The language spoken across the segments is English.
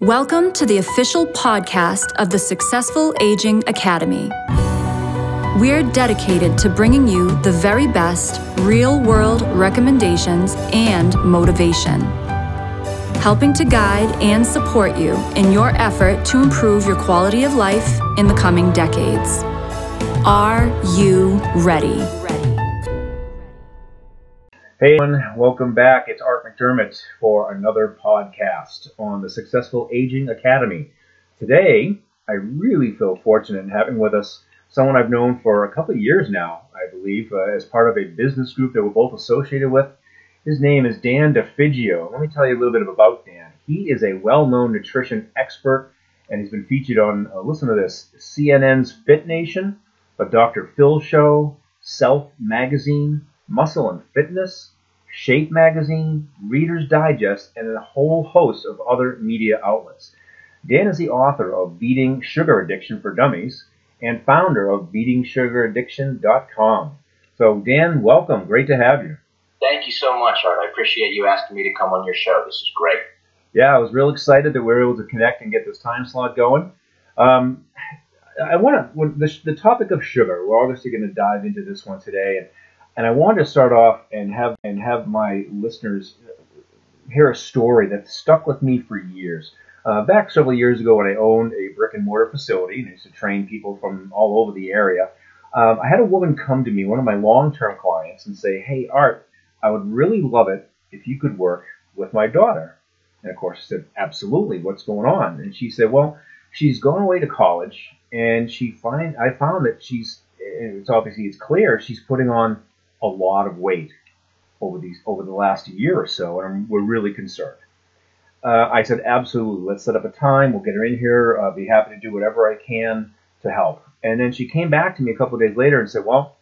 Welcome to the official podcast of the Successful Aging Academy. We're dedicated to bringing you the very best real world recommendations and motivation, helping to guide and support you in your effort to improve your quality of life in the coming decades. Are you ready? Hey everyone, welcome back. It's Art McDermott for another podcast on the Successful Aging Academy. Today, I really feel fortunate in having with us someone I've known for a couple of years now, I believe, uh, as part of a business group that we're both associated with. His name is Dan DeFigio. Let me tell you a little bit about Dan. He is a well-known nutrition expert, and he's been featured on, uh, listen to this, CNN's Fit Nation, the Dr. Phil Show, Self Magazine, Muscle and Fitness, Shape Magazine, Reader's Digest, and a whole host of other media outlets. Dan is the author of Beating Sugar Addiction for Dummies and founder of BeatingSugarAddiction.com. So, Dan, welcome. Great to have you. Thank you so much, Art. I appreciate you asking me to come on your show. This is great. Yeah, I was real excited that we were able to connect and get this time slot going. Um, I want to the, the topic of sugar. We're obviously going to dive into this one today, and and I wanted to start off and have and have my listeners hear a story that stuck with me for years. Uh, back several years ago, when I owned a brick and mortar facility and I used to train people from all over the area, um, I had a woman come to me, one of my long-term clients, and say, "Hey, Art, I would really love it if you could work with my daughter." And of course, I said, "Absolutely. What's going on?" And she said, "Well, she's gone away to college, and she find I found that she's it's obviously it's clear she's putting on a lot of weight over these over the last year or so, and we're really concerned. Uh, I said, absolutely, let's set up a time. We'll get her in here. I'll be happy to do whatever I can to help. And then she came back to me a couple days later and said, well,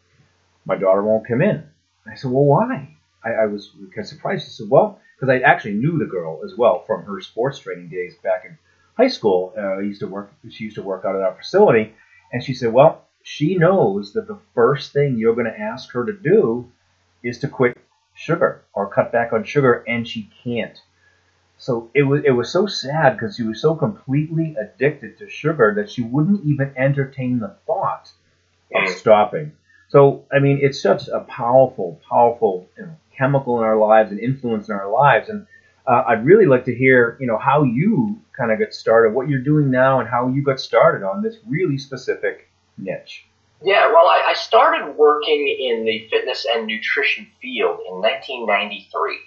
my daughter won't come in. I said, well, why? I, I was kind of surprised. She said, well, because I actually knew the girl as well from her sports training days back in high school. Uh, I used to work. She used to work out at our facility, and she said, well, she knows that the first thing you're going to ask her to do is to quit sugar or cut back on sugar, and she can't. So it was it was so sad because she was so completely addicted to sugar that she wouldn't even entertain the thought of stopping. So I mean, it's such a powerful, powerful you know, chemical in our lives and influence in our lives. And uh, I'd really like to hear, you know, how you kind of got started, what you're doing now, and how you got started on this really specific niche? Yeah, well, I, I started working in the fitness and nutrition field in 1993.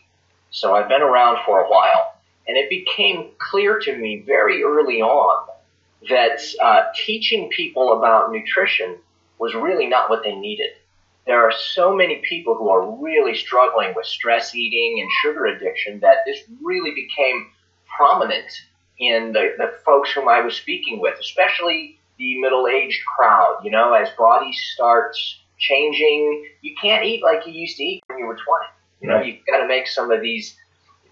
So I've been around for a while. And it became clear to me very early on that uh, teaching people about nutrition was really not what they needed. There are so many people who are really struggling with stress eating and sugar addiction that this really became prominent in the, the folks whom I was speaking with, especially the middle-aged crowd. You know, as bodies start changing, you can't eat like you used to eat when you were 20. You know, right. you've got to make some of these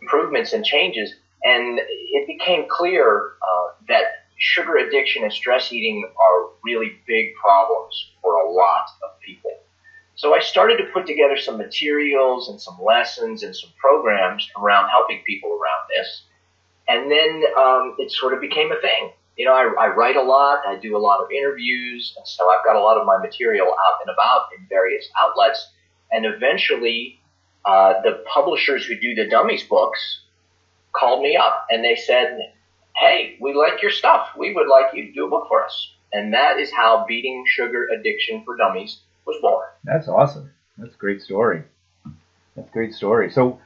improvements and changes. And it became clear uh, that sugar addiction and stress eating are really big problems for a lot of people. So I started to put together some materials and some lessons and some programs around helping people around this. And then um, it sort of became a thing you know, I, I write a lot, I do a lot of interviews, and so I've got a lot of my material out and about in various outlets. And eventually, uh, the publishers who do the dummies books called me up and they said, Hey, we like your stuff. We would like you to do a book for us. And that is how Beating Sugar Addiction for Dummies was born. That's awesome. That's a great story. That's a great story. So,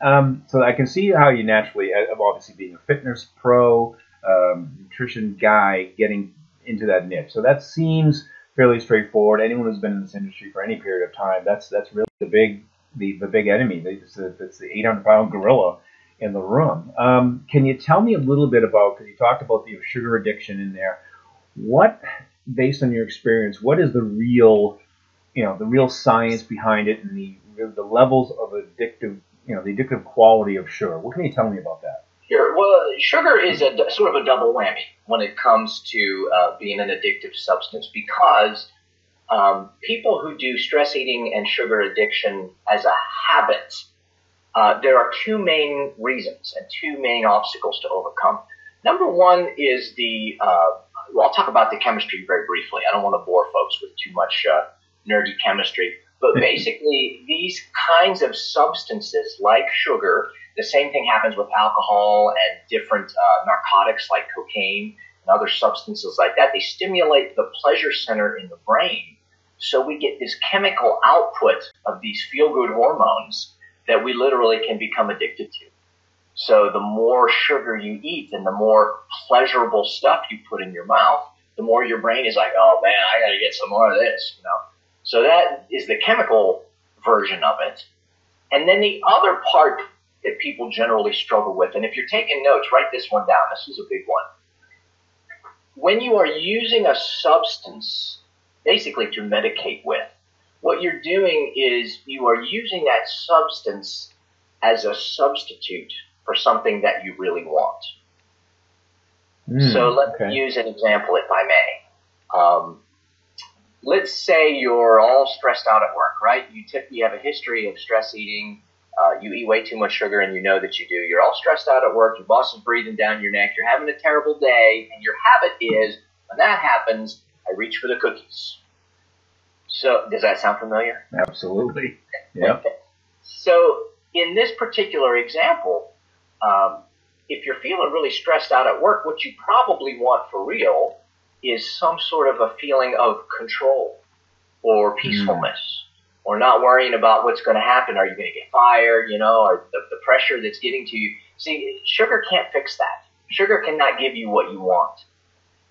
um, so I can see how you naturally, uh, obviously being a fitness pro, um, nutrition guy getting into that niche. So that seems fairly straightforward. Anyone who's been in this industry for any period of time, that's that's really the big the, the big enemy. It's the, it's the 800 pound gorilla in the room. Um, can you tell me a little bit about because you talked about the sugar addiction in there? What, based on your experience, what is the real, you know, the real science behind it and the the levels of addictive, you know, the addictive quality of sugar? What can you tell me about that? Sure. Well, sugar is a sort of a double whammy when it comes to uh, being an addictive substance because um, people who do stress eating and sugar addiction as a habit uh, there are two main reasons and two main obstacles to overcome. Number one is the, uh, well, I'll talk about the chemistry very briefly. I don't want to bore folks with too much uh, nerdy chemistry. But basically, these kinds of substances like sugar, the same thing happens with alcohol and different uh, narcotics like cocaine and other substances like that. They stimulate the pleasure center in the brain. So we get this chemical output of these feel good hormones that we literally can become addicted to. So the more sugar you eat and the more pleasurable stuff you put in your mouth, the more your brain is like, oh man, I got to get some more of this, you know. So that is the chemical version of it. And then the other part that people generally struggle with, and if you're taking notes, write this one down. This is a big one. When you are using a substance, basically to medicate with, what you're doing is you are using that substance as a substitute for something that you really want. Mm, so let's okay. use an example, if I may. Um, let's say you're all stressed out at work, right? You typically have a history of stress eating. Uh, you eat way too much sugar, and you know that you do. You're all stressed out at work. Your boss is breathing down your neck. You're having a terrible day, and your habit is when that happens, I reach for the cookies. So, does that sound familiar? Absolutely. Yep. so, in this particular example, um, if you're feeling really stressed out at work, what you probably want for real is some sort of a feeling of control or peacefulness mm. Or not worrying about what's going to happen. Are you going to get fired? You know, or the, the pressure that's getting to you. See, sugar can't fix that. Sugar cannot give you what you want.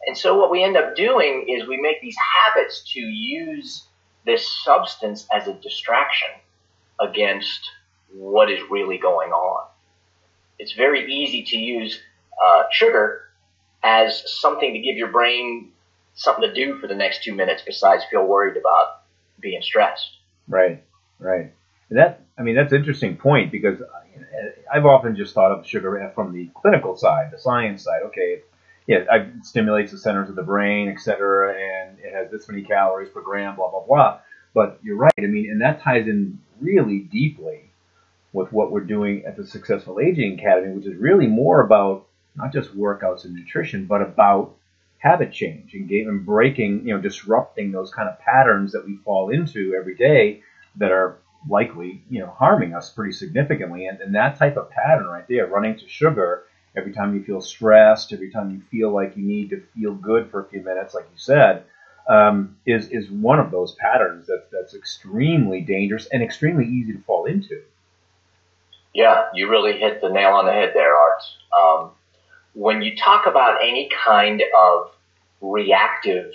And so what we end up doing is we make these habits to use this substance as a distraction against what is really going on. It's very easy to use uh, sugar as something to give your brain something to do for the next two minutes besides feel worried about being stressed. Right, right. And that, I mean, that's an interesting point because uh, I've often just thought of sugar from the clinical side, the science side. Okay, yeah, it stimulates the centers of the brain, et cetera, and it has this many calories per gram, blah, blah, blah. But you're right. I mean, and that ties in really deeply with what we're doing at the Successful Aging Academy, which is really more about not just workouts and nutrition, but about habit change and, and breaking, you know, disrupting those kind of patterns that we fall into every day that are likely, you know, harming us pretty significantly. And, and that type of pattern right there, running to sugar every time you feel stressed, every time you feel like you need to feel good for a few minutes, like you said, um, is is one of those patterns that's that's extremely dangerous and extremely easy to fall into. Yeah, you really hit the nail on the head there, Art. Um, when you talk about any kind of reactive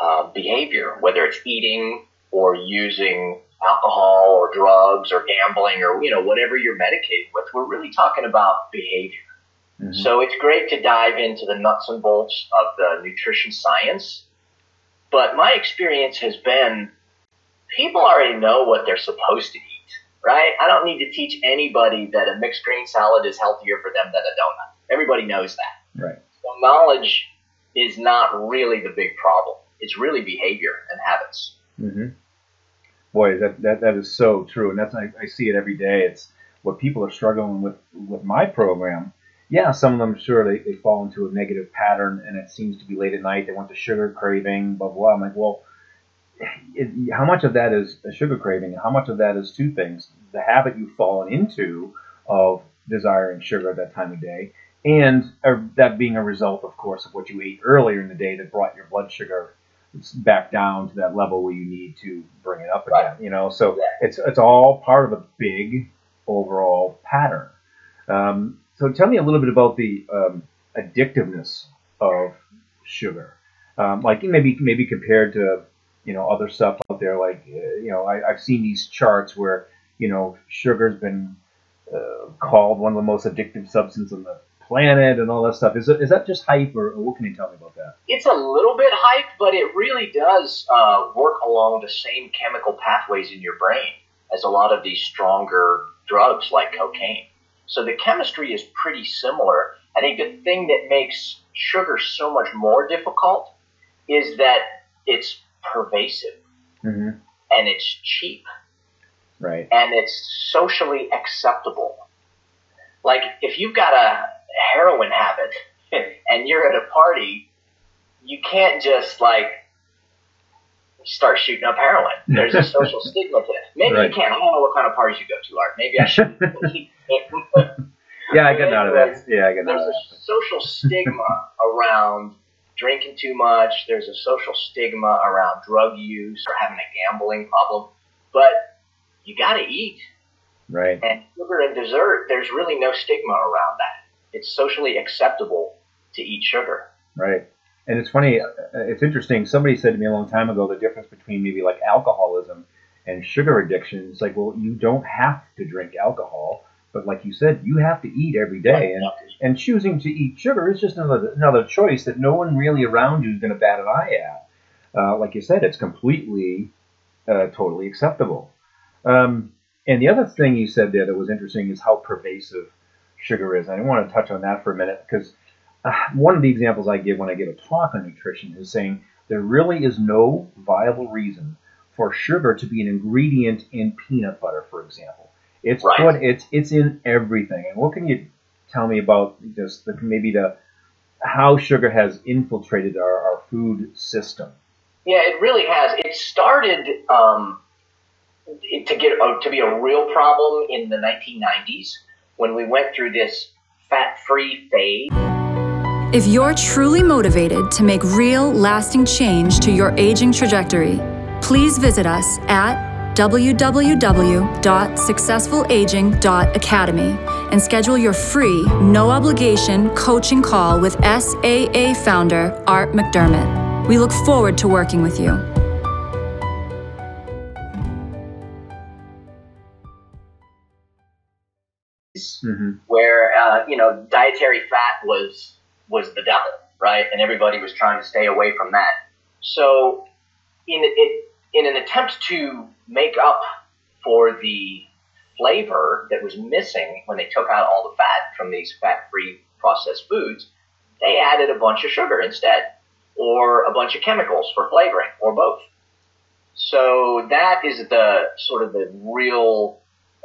uh, behavior, whether it's eating or using alcohol or drugs or gambling or you know whatever you're medicated with, we're really talking about behavior. Mm-hmm. So it's great to dive into the nuts and bolts of the nutrition science, but my experience has been people already know what they're supposed to eat right? I don't need to teach anybody that a mixed green salad is healthier for them than a donut. Everybody knows that. Right. So knowledge is not really the big problem. It's really behavior and habits. Mm-hmm. Boy, that, that that is so true, and that's I, I see it every day. It's what people are struggling with with my program. Yeah, some of them sure they, they fall into a negative pattern, and it seems to be late at night. They want the sugar craving, blah blah. I'm like, well, it, how much of that is a sugar craving? and How much of that is two things: the habit you've fallen into of desiring sugar at that time of day, and uh, that being a result, of course, of what you ate earlier in the day that brought your blood sugar back down to that level where you need to bring it up again. Right. You know, so it's it's all part of a big overall pattern. Um, so tell me a little bit about the um, addictiveness of sugar, um, like maybe maybe compared to you know other stuff out there. Like uh, you know, I, I've seen these charts where you know sugar's been uh, called one of the most addictive substances on the planet and all that stuff. Is, is that just hype, or, or what can you tell me about that? It's a little bit hype, but it really does uh, work along the same chemical pathways in your brain as a lot of these stronger drugs like cocaine. So the chemistry is pretty similar. I think the thing that makes sugar so much more difficult is that it's pervasive mm-hmm. and it's cheap. Right. And it's socially acceptable. Like if you've got a heroin habit and you're at a party, you can't just like start shooting up heroin. There's a social stigma to it. Maybe Right. you can't handle what kind of parties you go to, Art. Maybe I should. Yeah, I get out of that. Yeah, I get out There's of a that. social stigma around drinking too much. There's a social stigma around drug use or having a gambling problem. But you got to eat. Right. And sugar and dessert, there's really no stigma around that. It's socially acceptable to eat sugar. Right. And it's funny. uh, It's interesting. Somebody said to me a long time ago the difference between maybe like alcoholism and sugar addiction. It's like, well, you don't have to drink alcohol, but like you said, you have to eat every day. And and choosing to eat sugar is just another another choice that no one really around you is going to bat an eye at. Uh, like you said, it's completely, uh, totally acceptable. Um, and the other thing you said there that was interesting is how pervasive sugar is. I want to touch on that for a minute because uh, one of the examples I give when I give a talk on nutrition is saying there really is no viable reason for sugar to be an ingredient in peanut butter, for example. It's Right. put, it's it's in everything. And what can you tell me about just the, maybe the how sugar has infiltrated our, our food system? Yeah, it really has. It started um, to get uh, to be a real problem in the 1990s when we went through this fat-free phase. If you're truly motivated to make real, lasting change to your aging trajectory, please visit us at www.successfulaging.academy and schedule your free, no obligation coaching call with SAA founder Art McDermott. We look forward to working with you. Mm-hmm. where uh, you know dietary fat was was the devil, right? And everybody was trying to stay away from that. So, in it in an attempt to make up for the flavor that was missing when they took out all the fat from these fat-free processed foods, they added a bunch of sugar instead, or a bunch of chemicals for flavoring, or both. So that is the sort of the real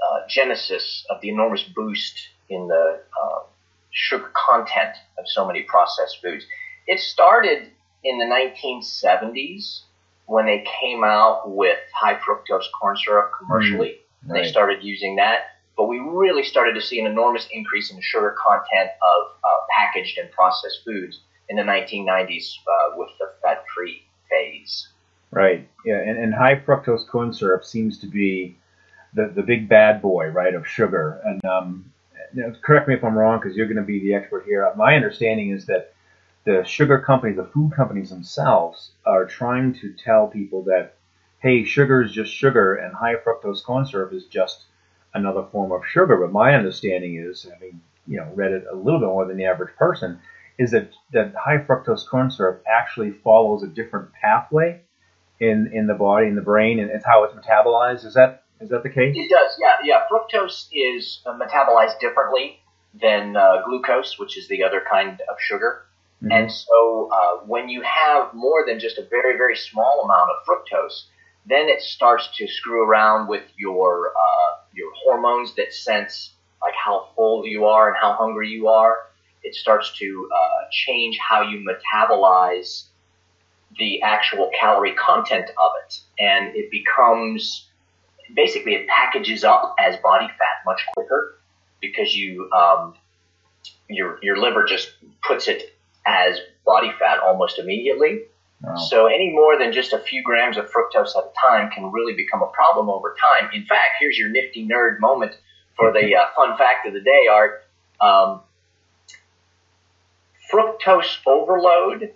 uh, genesis of the enormous boost in the uh, sugar content of so many processed foods. It started in the 1970s when they came out with high fructose corn syrup commercially. Mm, right. They started using that, but we really started to see an enormous increase in the sugar content of uh, packaged and processed foods in the 1990s uh, with the fat-free phase. Right. Yeah. And, and high fructose corn syrup seems to be the, the big bad boy, right, of sugar. And um, you know, correct me if I'm wrong, because you're going to be the expert here. My understanding is that the sugar companies, the food companies themselves, are trying to tell people that, hey, sugar is just sugar, and high fructose corn syrup is just another form of sugar. But my understanding is, having you know read it a little bit more than the average person, is that that high fructose corn syrup actually follows a different pathway in in the body, in the brain, and it's how it's metabolized. Is that is that the case? It does, yeah, yeah. Fructose is uh, metabolized differently than uh, glucose, which is the other kind of sugar. Mhm. And so, uh, when you have more than just a very, very small amount of fructose, then it starts to screw around with your uh, your hormones that sense like how full you are and how hungry you are. It starts to uh, change how you metabolize the actual calorie content of it, and it becomes basically it packages up as body fat much quicker because you um, your your liver just puts it as body fat almost immediately. Wow. So any more than just a few grams of fructose at a time can really become a problem over time. In fact, here's your nifty nerd moment for the uh, fun fact of the day, Art. Um, fructose overload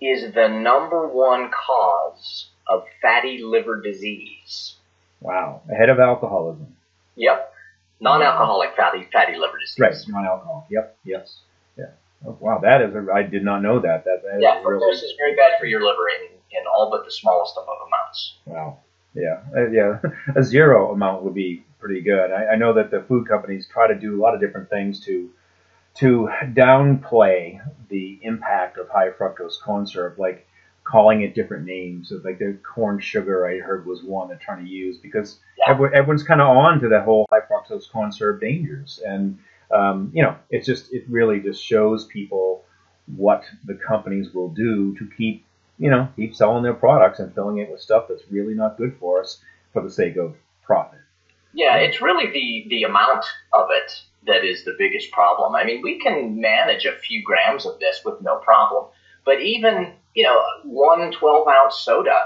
is the number one cause of fatty liver disease. Wow. Ahead of alcoholism. Yep. Non-alcoholic fatty fatty liver disease. Right. Non-alcohol. Yep. Yes. Yeah. Oh, wow. That is. A, I did not know that. That, that is Yeah, really. fructose is very bad for your liver in, in all but the smallest of amounts. Wow. Yeah. Uh, yeah. A zero amount would be pretty good. I, I know that the food companies try to do a lot of different things to to downplay the impact of high fructose corn syrup. Like calling it different names. So like the corn sugar, I heard was one they're trying to use because Yeah. everyone, everyone's kind of on to that whole high fructose corn syrup dangers, and um, you know, it's just it really just shows people what the companies will do to keep you know keep selling their products and filling it with stuff that's really not good for us for the sake of profit. Yeah, it's really the, the amount of it that is the biggest problem. I mean, we can manage a few grams of this with no problem. But even, you know, one 12 ounce soda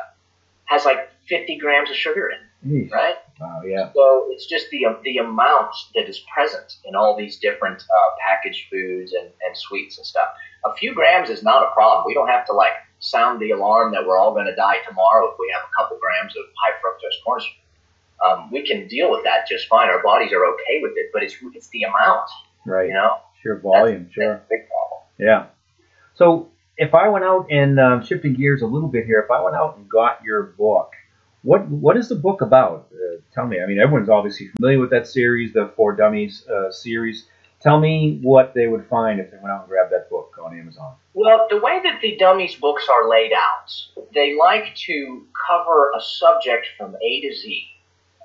has like 50 grams of sugar in it, Eesh. right? Wow, yeah, So it's just the, the amount that is present in all these different uh, packaged foods and, and sweets and stuff. A few grams is not a problem. We don't have to like sound the alarm that we're all going to die tomorrow if we have a couple grams of high fructose corn syrup. Um, we can deal with that just fine. Our bodies are okay with it, but it's it's the amount, right. you know. Sheer volume, That's- sure. That's a big problem. Yeah. So if I went out and um, shifting gears a little bit here, if I went out and got your book, what what is the book about? Uh, tell me. I mean, everyone's obviously familiar with that series, the For Dummies uh, series. Tell me what they would find if they went out and grabbed that book on Amazon. Well, the way that the dummies books are laid out, they like to cover a subject from A to Z.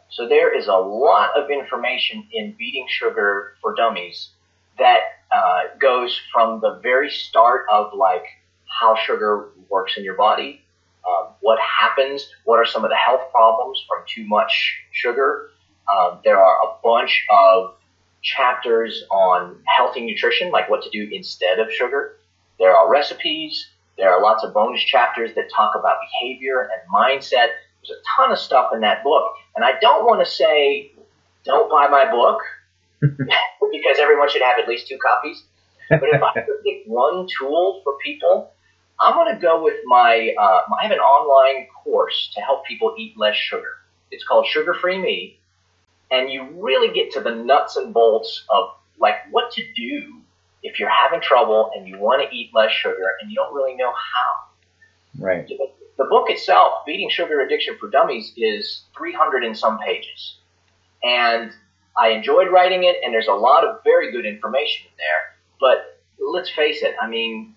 So there is a lot of information in Beating Sugar for Dummies that uh, goes from the very start of like how sugar works in your body, um, what happens, what are some of the health problems from too much sugar. Um, there are a bunch of chapters on healthy nutrition, like what to do instead of sugar. There are recipes. There are lots of bonus chapters that talk about behavior and mindset. There's a ton of stuff in that book. And I don't want to say, don't buy my book, because everyone should have at least two copies. But if I could pick one tool for people, I'm going to go with my, uh, I have an online course to help people eat less sugar. It's called Sugar Free Me. And you really get to the nuts and bolts of like what to do if you're having trouble and you want to eat less sugar and you don't really know how. Right. The book itself, Beating Sugar Addiction for Dummies, is 300 and some pages. And I enjoyed writing it, and there's a lot of very good information in there. But let's face it, I mean,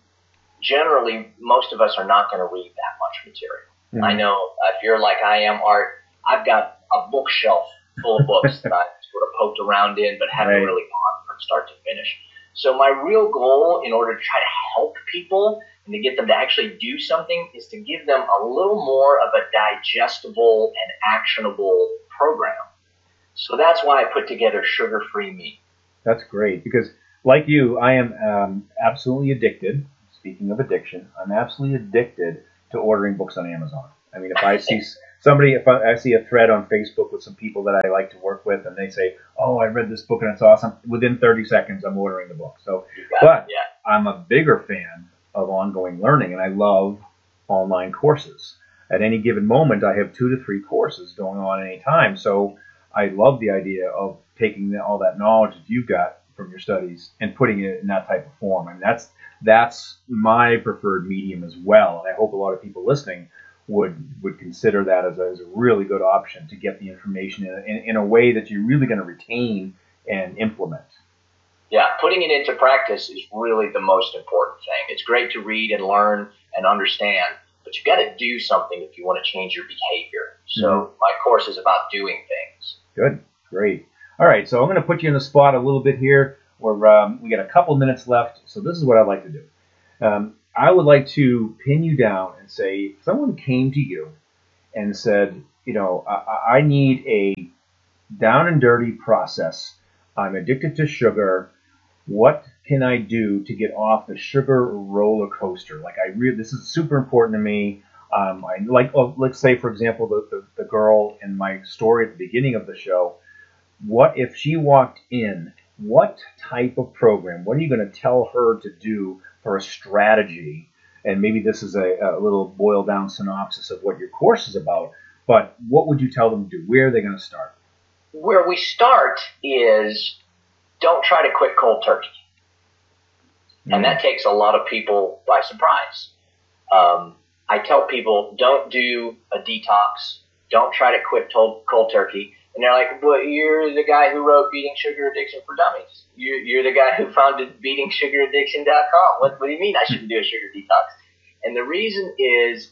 generally, most of us are not going to read that much material. Mhm. I know if you're like I am, Art, I've got a bookshelf full of books that I sort of poked around in, but haven't Right. really gone from start to finish. So my real goal, in order to try to help people and to get them to actually do something, is to give them a little more of a digestible and actionable program. So that's why I put together Sugar Free Me. That's great because, like you, I am um, absolutely addicted. Speaking of addiction, I'm absolutely addicted to ordering books on Amazon. I mean, if I see somebody, if I, I see a thread on Facebook with some people that I like to work with, and they say, "Oh, I read this book and it's awesome," within 30 seconds, I'm ordering the book. So But- it. Yeah. I'm a bigger fan of ongoing learning, and I love online courses. At any given moment, I have two to three courses going on at any time. So I love the idea of taking the, all that knowledge that you've got from your studies and putting it in that type of form. I mean, that's that's my preferred medium as well, and I hope a lot of people listening would would consider that as a, as a really good option to get the information in, in, in a way that you're really going to retain and implement. Yeah, putting it into practice is really the most important thing. It's great to read and learn and understand, but you've got to do something if you want to change your behavior. So mm-hmm. my course is about doing things. Good, great. All right, so I'm going to put you in the spot a little bit here. Where um, we got a couple minutes left, so this is what I'd like to do. Um, I would like to pin you down and say, if someone came to you and said, you know, I, I need a down and dirty process. I'm addicted to sugar. What can I do to get off the sugar roller coaster? Like I really, this is super important to me. Um, I like, let's say, for example, the, the, the girl in my story at the beginning of the show. What if she walked in? What type of program? What are you going to tell her to do for a strategy? And maybe this is a, a little boiled down synopsis of what your course is about. But what would you tell them to do? Where are they going to start? Where we start is don't try to quit cold turkey. And that takes a lot of people by surprise. Um, I tell people don't do a detox. Don't try to quit cold, cold turkey. And they're like, well, you're the guy who wrote Beating Sugar Addiction for Dummies. You're, you're the guy who founded BeatingSugarAddiction.com. What, what do you mean I shouldn't do a sugar detox? And the reason is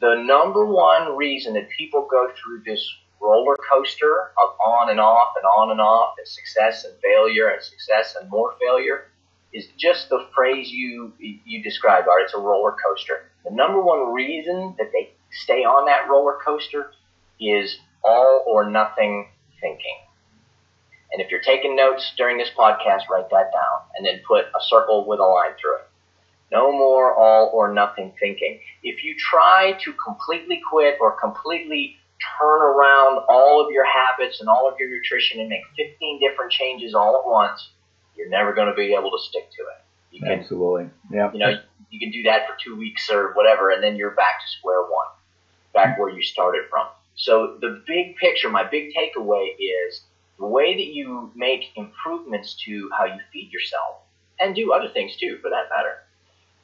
the number one reason that people go through this roller coaster of on and off and on and off and success and failure and success and more failure is just the phrase you you described, Art. It's a roller coaster. The number one reason that they stay on that roller coaster is all or nothing thinking. And if you're taking notes during this podcast, write that down and then put a circle with a line through it. No more all or nothing thinking. If you try to completely quit or completely turn around all of your habits and all of your nutrition and make 15 different changes all at once, you're never going to be able to stick to it. You can, Absolutely. Yeah. You know, you can do that for two weeks or whatever, and then you're back to square one, back where you started from. So the big picture, my big takeaway is the way that you make improvements to how you feed yourself and do other things too, for that matter,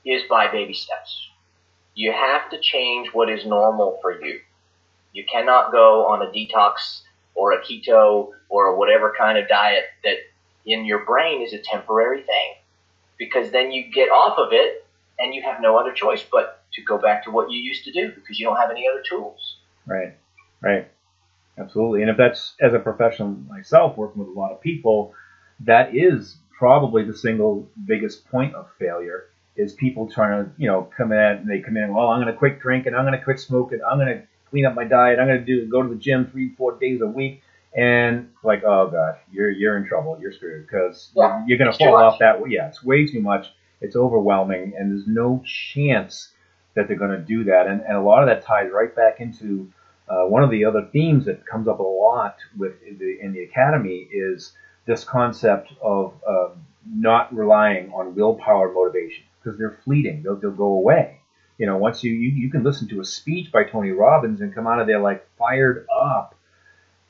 is by baby steps. You have to change what is normal for you. You cannot go on a detox or a keto or whatever kind of diet that in your brain is a temporary thing because then you get off of it and you have no other choice but to go back to what you used to do because you don't have any other tools. Right, right. Absolutely. And if that's as a professional myself working with a lot of people, that is probably the single biggest point of failure is people trying to, you know, come in and they come in, well, I'm going to quit drinking, I'm going to quit smoking, I'm going to clean up my diet, I'm going to do go to the gym three, four days a week, and like, oh gosh, you're you're in trouble, you're screwed because yeah, you're going to fall off that. Yeah, it's way too much. It's overwhelming, and there's no chance that they're going to do that. And, and a lot of that ties right back into uh, one of the other themes that comes up a lot with the, in the academy is this concept of uh, not relying on willpower motivation because they're fleeting. They'll, they'll go away. You know, once you, you you can listen to a speech by Tony Robbins and come out of there like fired up,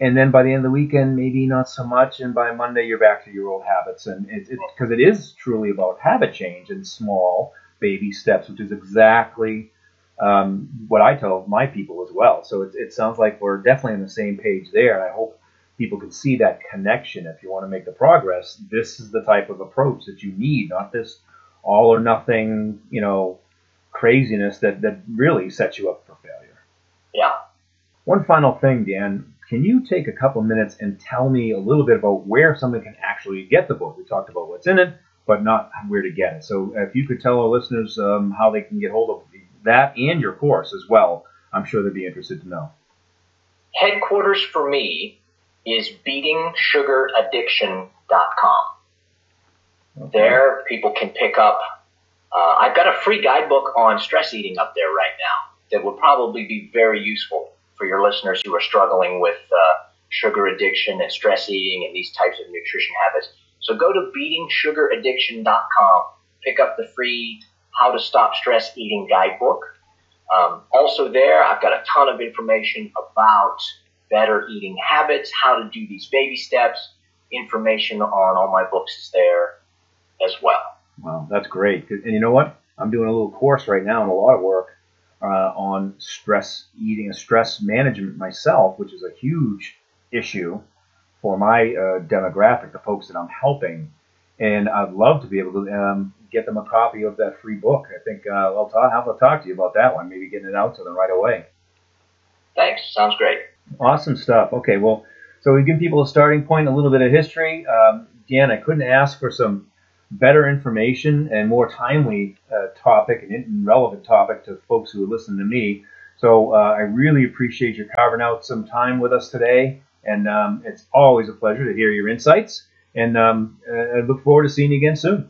and then by the end of the weekend maybe not so much, and by Monday you're back to your old habits. And it because it, it is truly about habit change and small baby steps, which is exactly um, what I tell my people as well. So it, it sounds like we're definitely on the same page there. And I hope people can see that connection. If you want to make the progress, this is the type of approach that you need, not this all or nothing, you know, craziness that, that really sets you up for failure. Yeah. One final thing, Dan. Can you take a couple minutes and tell me a little bit about where someone can actually get the book? We talked about what's in it, but not where to get it. So if you could tell our listeners um, how they can get hold of that and your course as well, I'm sure they'd be interested to know. Headquarters for me is beatingsugaraddiction.com. Okay. There, people can pick up. Uh, I've got a free guidebook on stress eating up there right now that would probably be very useful for your listeners who are struggling with uh, sugar addiction and stress eating and these types of nutrition habits. So go to beatingsugaraddiction.com, pick up the free How to Stop Stress Eating guidebook. Um, also, there, I've got a ton of information about better eating habits, how to do these baby steps. Information on all my books is there as well. Wow, that's great. And you know what? I'm doing a little course right now and a lot of work uh, on stress eating and stress management myself, which is a huge issue for my uh, demographic, the folks that I'm helping. And I'd love to be able to um, get them a copy of that free book. I think uh, I'll, talk, I'll talk to you about that one, maybe getting it out to them right away. Thanks. Sounds great. Awesome stuff. Okay, well, so we give people a starting point, a little bit of history. Um, Dan, I couldn't ask for some better information and more timely uh, topic and relevant topic to folks who listen to me. So uh, I really appreciate you carving out some time with us today, and um, it's always a pleasure to hear your insights. And um, I look forward to seeing you again soon.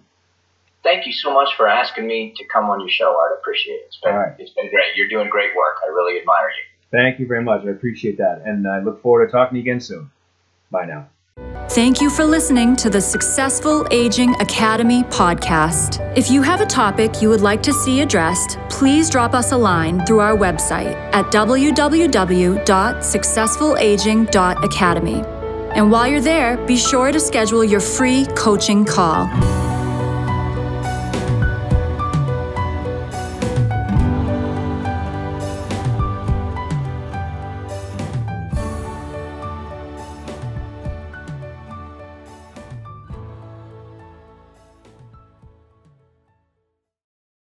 Thank you so much for asking me to come on your show, Art. I appreciate it. It's been, right. it's been great. You're doing great work. I really admire you. Thank you very much. I appreciate that. And I look forward to talking to you again soon. Bye now. Thank you for listening to the Successful Aging Academy podcast. If you have a topic you would like to see addressed, please drop us a line through our website at www.successfulaging.academy. And while you're there, be sure to schedule your free coaching call.